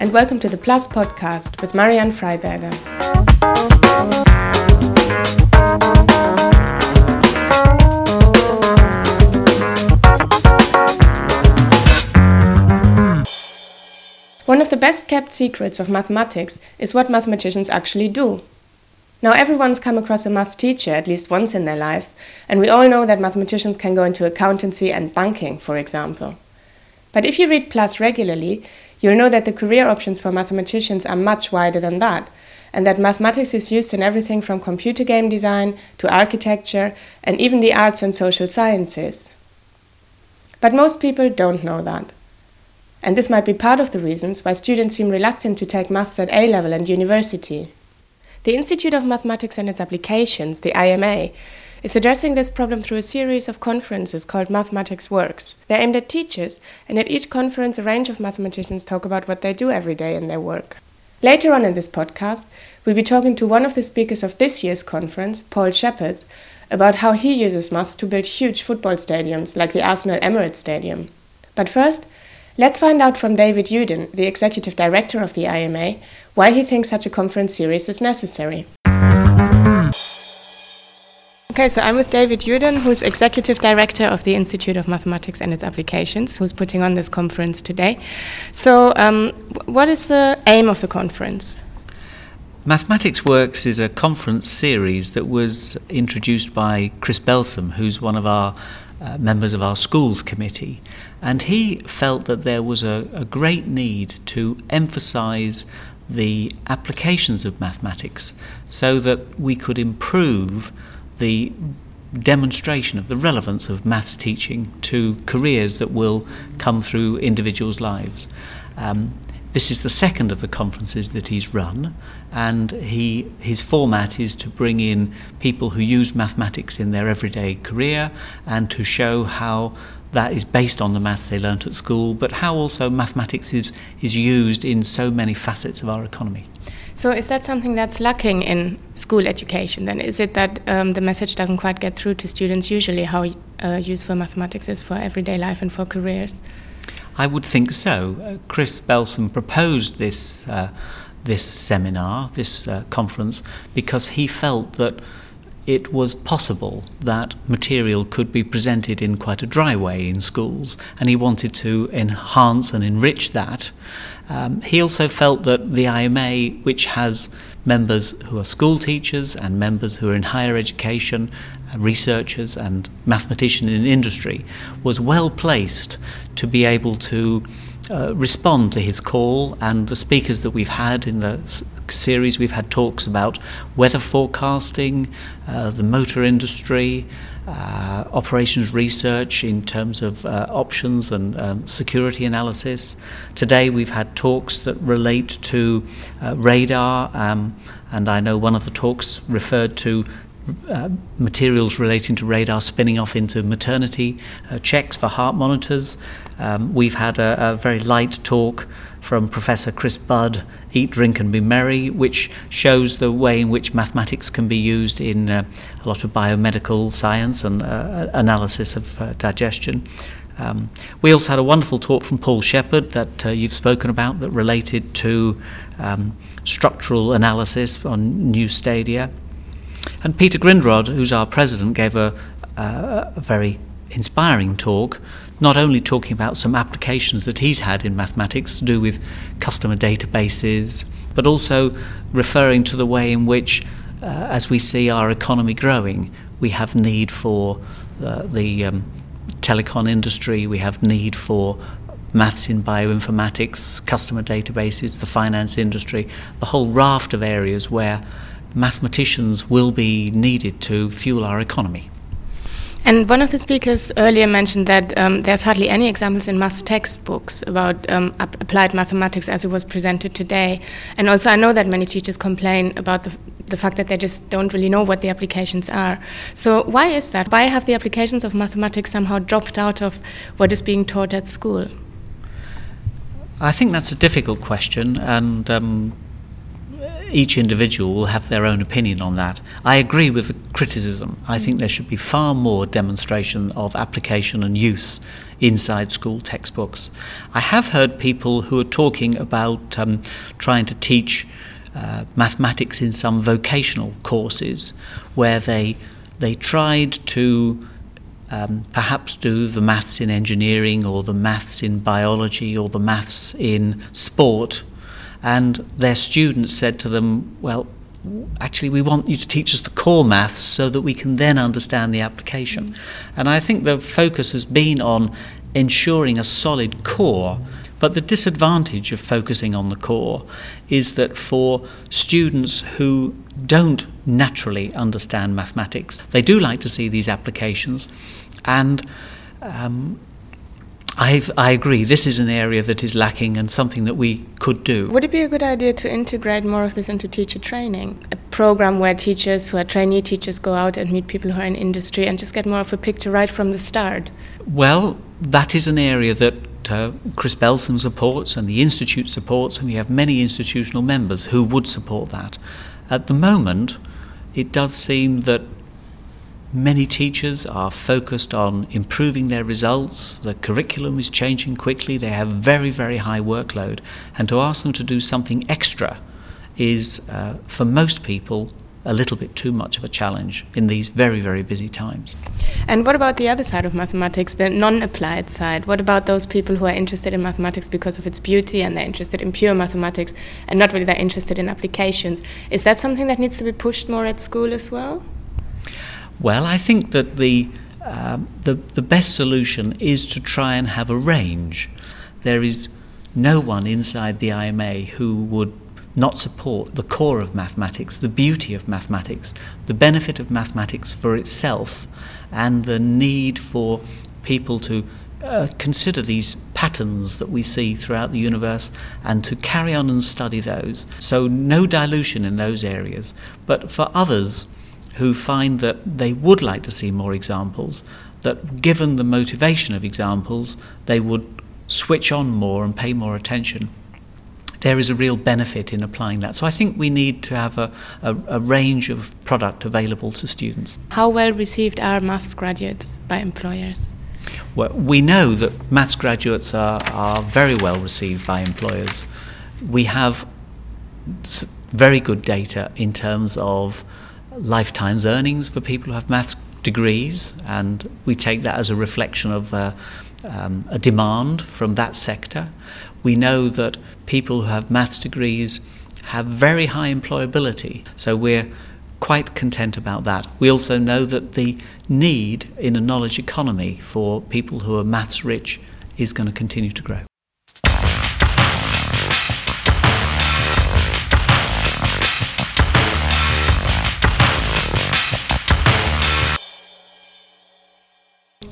and welcome to the Plus podcast with Marianne Freiberger. One of the best kept secrets of mathematics is what mathematicians actually do. Now, everyone's come across a maths teacher at least once in their lives, and we all know that mathematicians can go into accountancy and banking, for example. But if you read Plus regularly, you'll know that the career options for mathematicians are much wider than that, and that mathematics is used in everything from computer game design to architecture and even the arts and social sciences. But most people don't know that. And this might be part of the reasons why students seem reluctant to take maths at A level and university. The Institute of Mathematics and its Applications, the IMA, is addressing this problem through a series of conferences called Mathematics Works. They're aimed at teachers, and at each conference, a range of mathematicians talk about what they do every day in their work. Later on in this podcast, we'll be talking to one of the speakers of this year's conference, Paul Shepherd, about how he uses maths to build huge football stadiums like the Arsenal Emirates Stadium. But first, Let's find out from David Youdan, the executive director of the IMA, why he thinks such a conference series is necessary. Okay, so I'm with David Youdan, who's executive director of the Institute of Mathematics and its Applications, who's putting on this conference today. So, um, what is the aim of the conference? Mathematics Works is a conference series that was introduced by Chris Belsom, who's one of our uh, members of our schools committee, and he felt that there was a, a great need to emphasize the applications of mathematics so that we could improve the demonstration of the relevance of maths teaching to careers that will come through individuals' lives. Um, this is the second of the conferences that he's run, and he, his format is to bring in people who use mathematics in their everyday career and to show how that is based on the maths they learnt at school, but how also mathematics is, is used in so many facets of our economy. So, is that something that's lacking in school education then? Is it that um, the message doesn't quite get through to students usually how uh, useful mathematics is for everyday life and for careers? I would think so. Uh, Chris Belsom proposed this uh, this seminar, this uh, conference, because he felt that it was possible that material could be presented in quite a dry way in schools, and he wanted to enhance and enrich that. Um, he also felt that the IMA, which has members who are school teachers and members who are in higher education, uh, researchers and mathematicians in industry, was well placed to be able to uh, respond to his call and the speakers that we've had in the s- series we've had talks about weather forecasting uh, the motor industry uh, operations research in terms of uh, options and um, security analysis. Today we've had talks that relate to uh, radar, um, and I know one of the talks referred to uh, materials relating to radar spinning off into maternity uh, checks for heart monitors. Um, we've had a, a very light talk from Professor Chris Budd, Eat, Drink and Be Merry, which shows the way in which mathematics can be used in uh, a lot of biomedical science and uh, analysis of uh, digestion. Um, we also had a wonderful talk from Paul Shepherd that uh, you've spoken about that related to um, structural analysis on new stadia. And Peter Grindrod, who's our president, gave a, a, a very inspiring talk not only talking about some applications that he's had in mathematics to do with customer databases, but also referring to the way in which, uh, as we see our economy growing, we have need for uh, the um, telecom industry, we have need for maths in bioinformatics, customer databases, the finance industry, the whole raft of areas where mathematicians will be needed to fuel our economy. And one of the speakers earlier mentioned that um, there's hardly any examples in maths textbooks about um, ap- applied mathematics as it was presented today. And also, I know that many teachers complain about the, the fact that they just don't really know what the applications are. So, why is that? Why have the applications of mathematics somehow dropped out of what is being taught at school? I think that's a difficult question, and um, each individual will have their own opinion on that. I agree with the criticism. I think there should be far more demonstration of application and use inside school textbooks. I have heard people who are talking about um, trying to teach uh, mathematics in some vocational courses where they they tried to um, perhaps do the maths in engineering or the maths in biology or the maths in sport and their students said to them, Well, actually, we want you to teach us the core maths so that we can then understand the application. And I think the focus has been on ensuring a solid core. But the disadvantage of focusing on the core is that for students who don't naturally understand mathematics, they do like to see these applications, and um, I've, I agree, this is an area that is lacking and something that we could do. Would it be a good idea to integrate more of this into teacher training? A program where teachers who are trainee teachers go out and meet people who are in industry and just get more of a picture right from the start? Well, that is an area that uh, Chris Belsom supports and the Institute supports, and we have many institutional members who would support that. At the moment, it does seem that Many teachers are focused on improving their results. The curriculum is changing quickly. They have very, very high workload. And to ask them to do something extra is, uh, for most people, a little bit too much of a challenge in these very, very busy times. And what about the other side of mathematics, the non applied side? What about those people who are interested in mathematics because of its beauty and they're interested in pure mathematics and not really that interested in applications? Is that something that needs to be pushed more at school as well? Well, I think that the, um, the, the best solution is to try and have a range. There is no one inside the IMA who would not support the core of mathematics, the beauty of mathematics, the benefit of mathematics for itself, and the need for people to uh, consider these patterns that we see throughout the universe and to carry on and study those. So, no dilution in those areas. But for others, who find that they would like to see more examples, that given the motivation of examples, they would switch on more and pay more attention. There is a real benefit in applying that. So I think we need to have a, a, a range of product available to students. How well received are maths graduates by employers? Well, we know that maths graduates are, are very well received by employers. We have very good data in terms of lifetime's earnings for people who have maths degrees, and we take that as a reflection of uh, um, a demand from that sector. We know that people who have maths degrees have very high employability, so we're quite content about that. We also know that the need in a knowledge economy for people who are maths rich is going to continue to grow.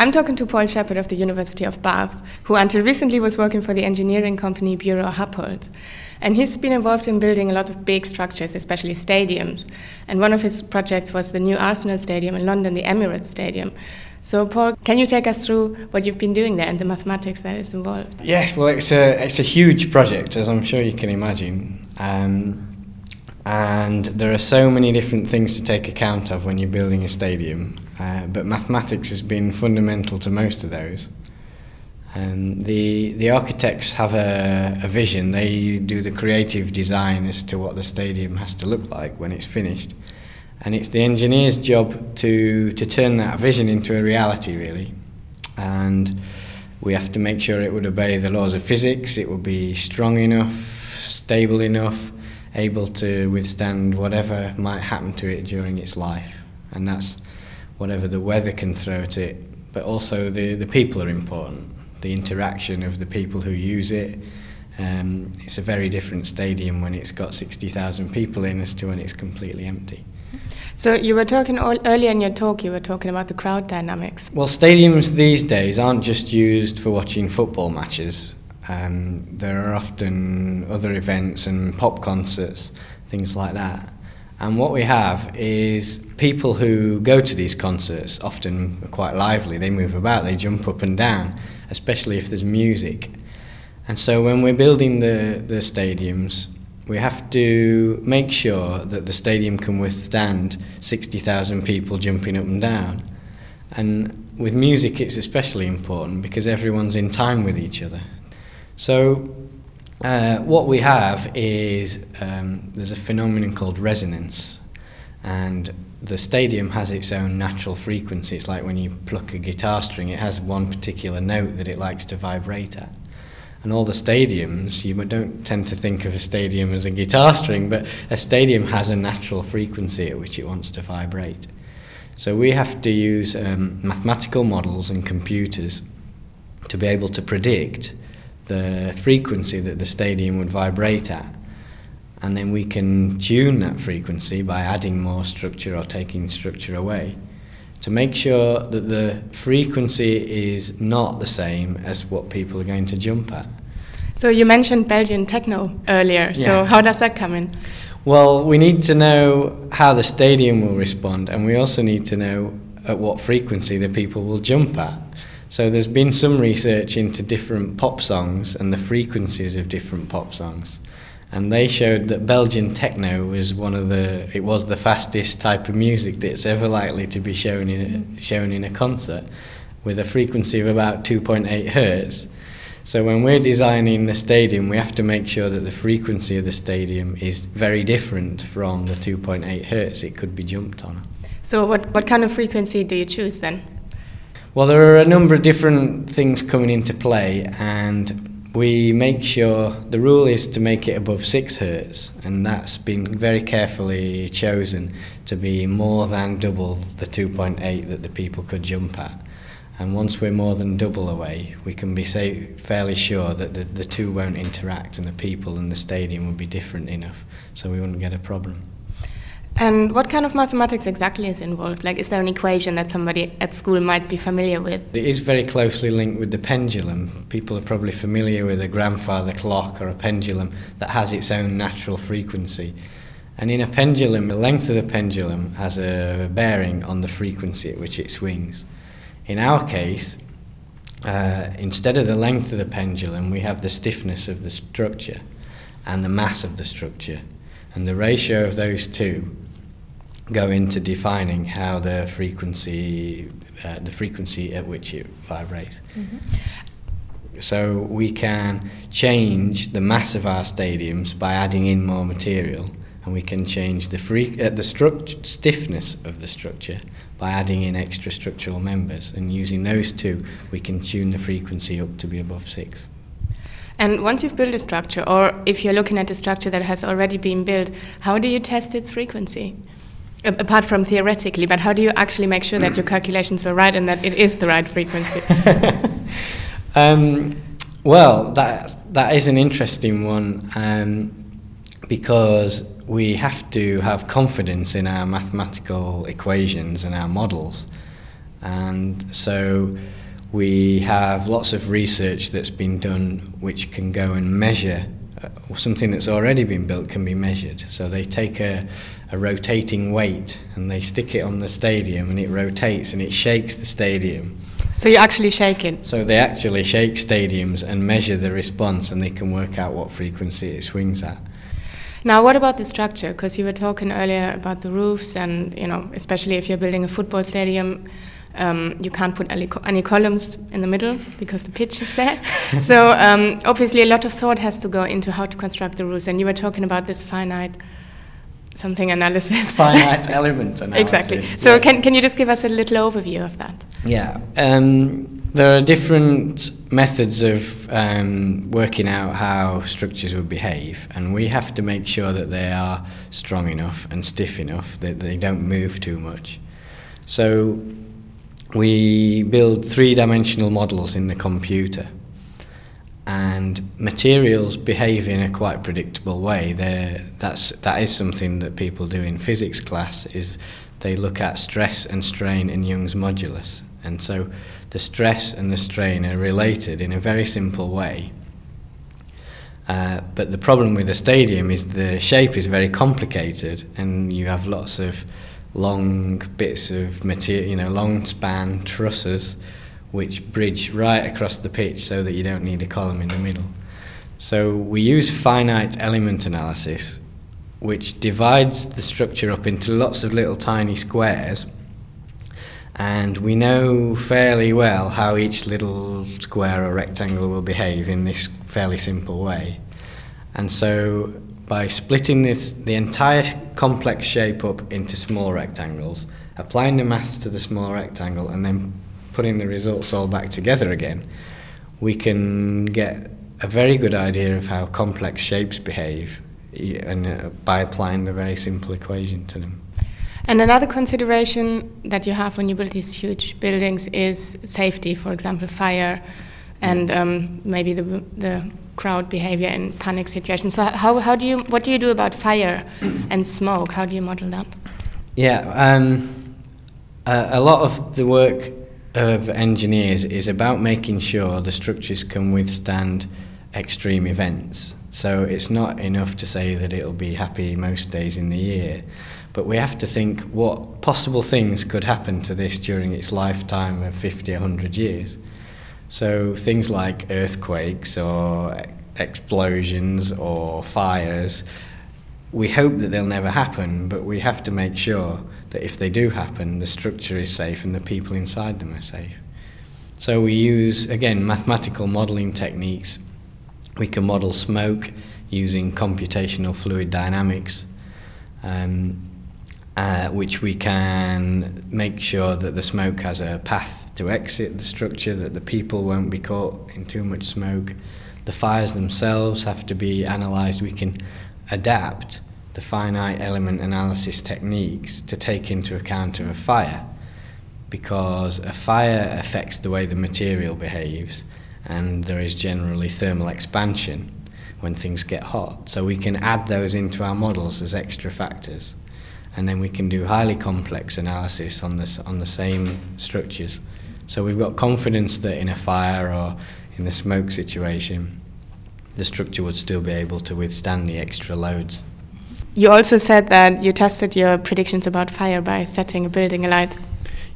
I'm talking to Paul Shepherd of the University of Bath, who until recently was working for the engineering company Buro Happold. And he's been involved in building a lot of big structures, especially stadiums. And one of his projects was the new Arsenal Stadium in London, the Emirates Stadium. So, Paul, can you take us through what you've been doing there and the mathematics that is involved? Yes, well, it's a, it's a huge project, as I'm sure you can imagine. Um, and there are so many different things to take account of when you're building a stadium. Uh, but mathematics has been fundamental to most of those. Um, the the architects have a, a vision. They do the creative design as to what the stadium has to look like when it's finished, and it's the engineer's job to to turn that vision into a reality, really. And we have to make sure it would obey the laws of physics. It would be strong enough, stable enough, able to withstand whatever might happen to it during its life. And that's whatever the weather can throw at it, but also the, the people are important. The interaction of the people who use it. Um, it's a very different stadium when it's got 60,000 people in as to when it's completely empty. So you were talking all, earlier in your talk. You were talking about the crowd dynamics. Well, stadiums these days aren't just used for watching football matches. Um, there are often other events and pop concerts, things like that. And what we have is people who go to these concerts, often quite lively, they move about, they jump up and down, especially if there's music. And so when we're building the, the stadiums, we have to make sure that the stadium can withstand 60,000 people jumping up and down. And with music, it's especially important because everyone's in time with each other. So, uh, what we have is um, there's a phenomenon called resonance, and the stadium has its own natural frequency. It's like when you pluck a guitar string, it has one particular note that it likes to vibrate at. And all the stadiums, you don't tend to think of a stadium as a guitar string, but a stadium has a natural frequency at which it wants to vibrate. So we have to use um, mathematical models and computers to be able to predict the frequency that the stadium would vibrate at and then we can tune that frequency by adding more structure or taking structure away to make sure that the frequency is not the same as what people are going to jump at. So you mentioned Belgian techno earlier. Yeah. So how does that come in? Well, we need to know how the stadium will respond, and we also need to know at what frequency the people will jump at. So there's been some research into different pop songs and the frequencies of different pop songs. And they showed that Belgian techno was one of the it was the fastest type of music that's ever likely to be shown in a, shown in a concert with a frequency of about 2.8 hertz. So when we're designing the stadium we have to make sure that the frequency of the stadium is very different from the 2.8 hertz it could be jumped on. So what what kind of frequency do you choose then well there are a number of different things coming into play and we make sure the rule is to make it above 6 hertz and that's been very carefully chosen to be more than double the 2.8 that the people could jump at and once we're more than double away we can be say, fairly sure that the, the two won't interact and the people in the stadium will be different enough so we wouldn't get a problem. And what kind of mathematics exactly is involved? Like, is there an equation that somebody at school might be familiar with? It is very closely linked with the pendulum. People are probably familiar with a grandfather clock or a pendulum that has its own natural frequency. And in a pendulum, the length of the pendulum has a bearing on the frequency at which it swings. In our case, uh, instead of the length of the pendulum, we have the stiffness of the structure and the mass of the structure. And the ratio of those two go into defining how the frequency, uh, the frequency at which it vibrates. Mm-hmm. So we can change the mass of our stadiums by adding in more material, and we can change the free, uh, the struct- stiffness of the structure by adding in extra structural members. And using those two, we can tune the frequency up to be above six. And once you've built a structure, or if you're looking at a structure that has already been built, how do you test its frequency? Apart from theoretically, but how do you actually make sure that your calculations were right and that it is the right frequency? um, well, that that is an interesting one um, because we have to have confidence in our mathematical equations and our models, and so we have lots of research that's been done which can go and measure uh, something that's already been built can be measured. So they take a a rotating weight and they stick it on the stadium and it rotates and it shakes the stadium. So you're actually shaking? So they actually shake stadiums and measure the response and they can work out what frequency it swings at. Now, what about the structure? Because you were talking earlier about the roofs, and you know, especially if you're building a football stadium, um, you can't put any, any, columns in the middle because the pitch is there. so um, obviously, a lot of thought has to go into how to construct the roofs. And you were talking about this finite something analysis. Finite element analysis. exactly. So yeah. can, can you just give us a little overview of that? Yeah. Um, there are different methods of um, working out how structures will behave, and we have to make sure that they are strong enough and stiff enough that they don't move too much. So we build three-dimensional models in the computer and materials behave in a quite predictable way. They're, that's, that is something that people do in physics class is they look at stress and strain in Young's modulus. And so the stress and the strain are related in a very simple way. Uh, but the problem with a stadium is the shape is very complicated and you have lots of long bits of material, you know, long span trusses which bridge right across the pitch so that you don't need a column in the middle. So we use finite element analysis, which divides the structure up into lots of little tiny squares. And we know fairly well how each little square or rectangle will behave in this fairly simple way. And so by splitting this, the entire complex shape up into small rectangles, applying the maths to the small rectangle, and then putting the results all back together again, we can get a very good idea of how complex shapes behave and uh, by applying the very simple equation to them. And another consideration that you have when you build these huge buildings is safety, for example, fire and um, maybe the, the crowd behavior in panic situations. So how, how do you, what do you do about fire and smoke? How do you model that? Yeah, um, a, a lot of the work of engineers is about making sure the structures can withstand extreme events. So it's not enough to say that it'll be happy most days in the year, but we have to think what possible things could happen to this during its lifetime of 50, 100 years. So things like earthquakes or explosions or fires, we hope that they'll never happen, but we have to make sure that if they do happen, the structure is safe and the people inside them are safe. So we use, again, mathematical modelling techniques. We can model smoke using computational fluid dynamics, um, uh, which we can make sure that the smoke has a path to exit the structure, that the people won't be caught in too much smoke. The fires themselves have to be analysed. We can adapt the finite element analysis techniques to take into account of a fire because a fire affects the way the material behaves and there is generally thermal expansion when things get hot. So we can add those into our models as extra factors and then we can do highly complex analysis on this on the same structures. So we've got confidence that in a fire or in a smoke situation the structure would still be able to withstand the extra loads. You also said that you tested your predictions about fire by setting a building alight.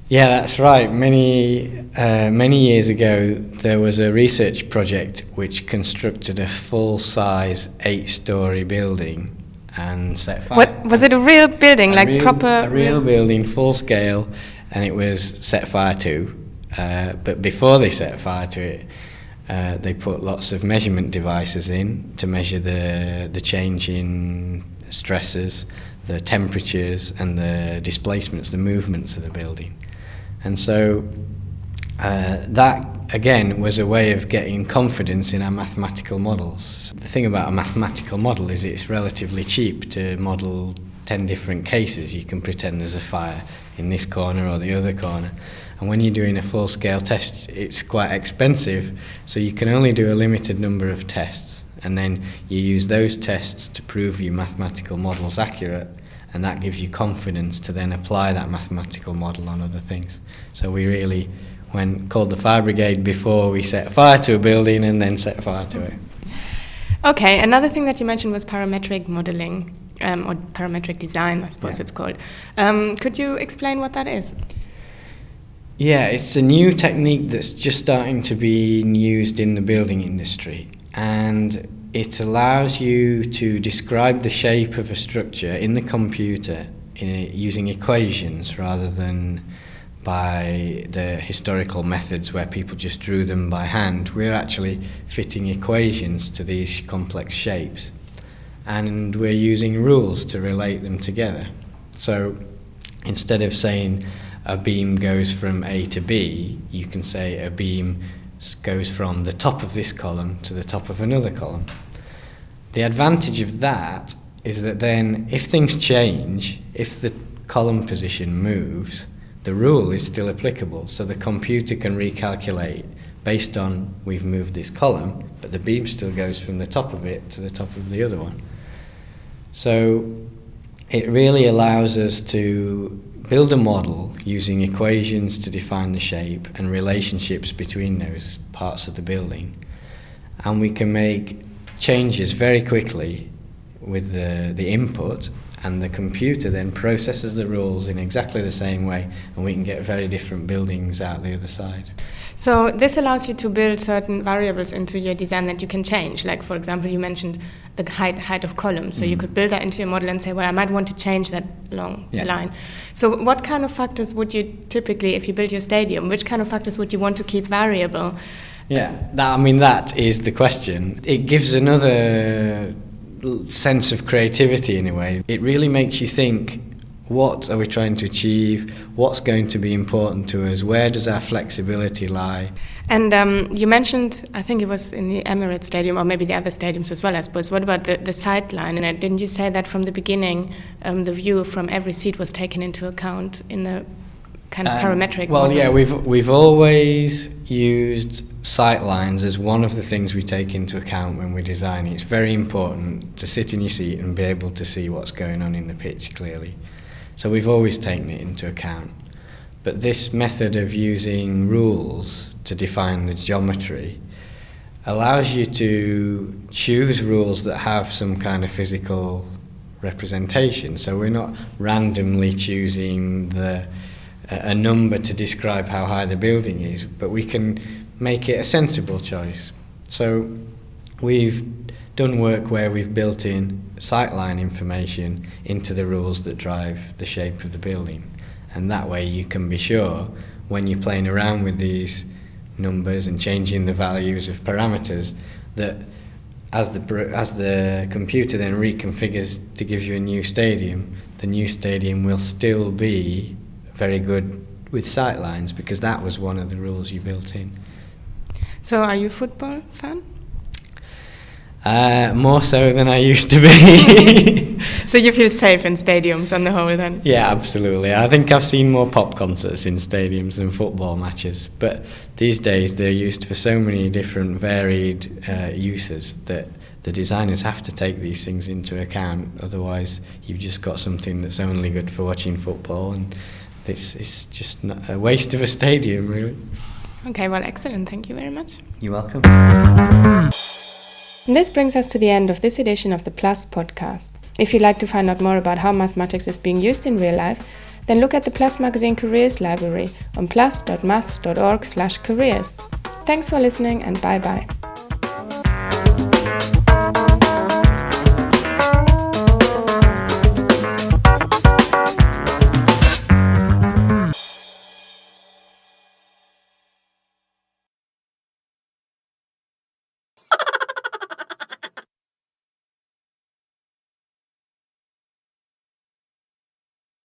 Yeah, that's right. Many uh, many years ago, there was a research project which constructed a full-size eight-story building and set fire. What was it? A real building, a like real, proper? A real building, full scale, and it was set fire to. Uh, but before they set fire to it, uh, they put lots of measurement devices in to measure the the change in stresses, the temperatures, and the displacements, the movements of the building. And so uh, that again was a way of getting confidence in our mathematical models. The thing about a mathematical model is it's relatively cheap to model 10 different cases. You can pretend there's a fire in this corner or the other corner. And when you're doing a full scale test, it's quite expensive, so you can only do a limited number of tests. And then you use those tests to prove your mathematical model's accurate, and that gives you confidence to then apply that mathematical model on other things. So we really when called the fire brigade before we set fire to a building and then set fire to it. Okay, another thing that you mentioned was parametric modeling um, or parametric design, I suppose Yeah. it's called. Um, could you explain what that is? Yeah, it's a new technique that's just starting to be used in the building industry, and it allows you to describe the shape of a structure in the computer in using equations rather than by the historical methods where people just drew them by hand. We're actually fitting equations to these complex shapes, and we're using rules to relate them together. So instead of saying a beam goes from A to B, you can say a beam goes from the top of this column to the top of another column. The advantage of that is that then if things change, if the column position moves, the rule is still applicable. So the computer can recalculate based on we've moved this column, but the beam still goes from the top of it to the top of the other one. So it really allows us to build a model using equations to define the shape and relationships between those parts of the building. And we can make changes very quickly with the, the input and the computer then processes the rules in exactly the same way, and we can get very different buildings out the other side. So this allows you to build certain variables into your design that you can change. Like for example, you mentioned the height height of columns. So mm. you could build that into your model and say, well, I might want to change that along yeah. the line. So what kind of factors would you typically, if you build your stadium, which kind of factors would you want to keep variable? Yeah, that, I mean that is the question. It gives another sense of creativity in a way. It really makes you think what are we trying to achieve? What's going to be important to us? Where does our flexibility lie? And um, you mentioned, I think it was in the Emirates Stadium, or maybe the other stadiums as well, I suppose. What about the, the sight line? And didn't you say that from the beginning, um, the view from every seat was taken into account in the kind of um, parametric? Well, model? yeah, we've we've always used sight lines as one of the things we take into account when we're designing. It's very important to sit in your seat and be able to see what's going on in the pitch clearly. So we've always taken it into account. But this method of using rules to define the geometry allows you to choose rules that have some kind of physical representation. So we're not randomly choosing the a number to describe how high the building is, but we can make it a sensible choice. So we've done work where we've built in sightline information into the rules that drive the shape of the building. And that way you can be sure when you're playing around with these numbers and changing the values of parameters that as the as the computer then reconfigures to give you a new stadium, the new stadium will still be very good with sightlines because that was one of the rules you built in. So, are you a football fan? Uh, more so than I used to be. so you feel safe in stadiums on the whole then? Yeah, absolutely. I think I've seen more pop concerts in stadiums than football matches. But these days they're used for so many different varied uh, uses that the designers have to take these things into account. Otherwise, you've just got something that's only good for watching football, and it's it's just a waste of a stadium, really. Okay, well, excellent. Thank you very much. You're welcome. And this brings us to the end of this edition of the Plus podcast. If you'd like to find out more about how mathematics is being used in real life, then look at the Plus Magazine Careers Library on plus.maths.org/careers. Thanks for listening and bye bye.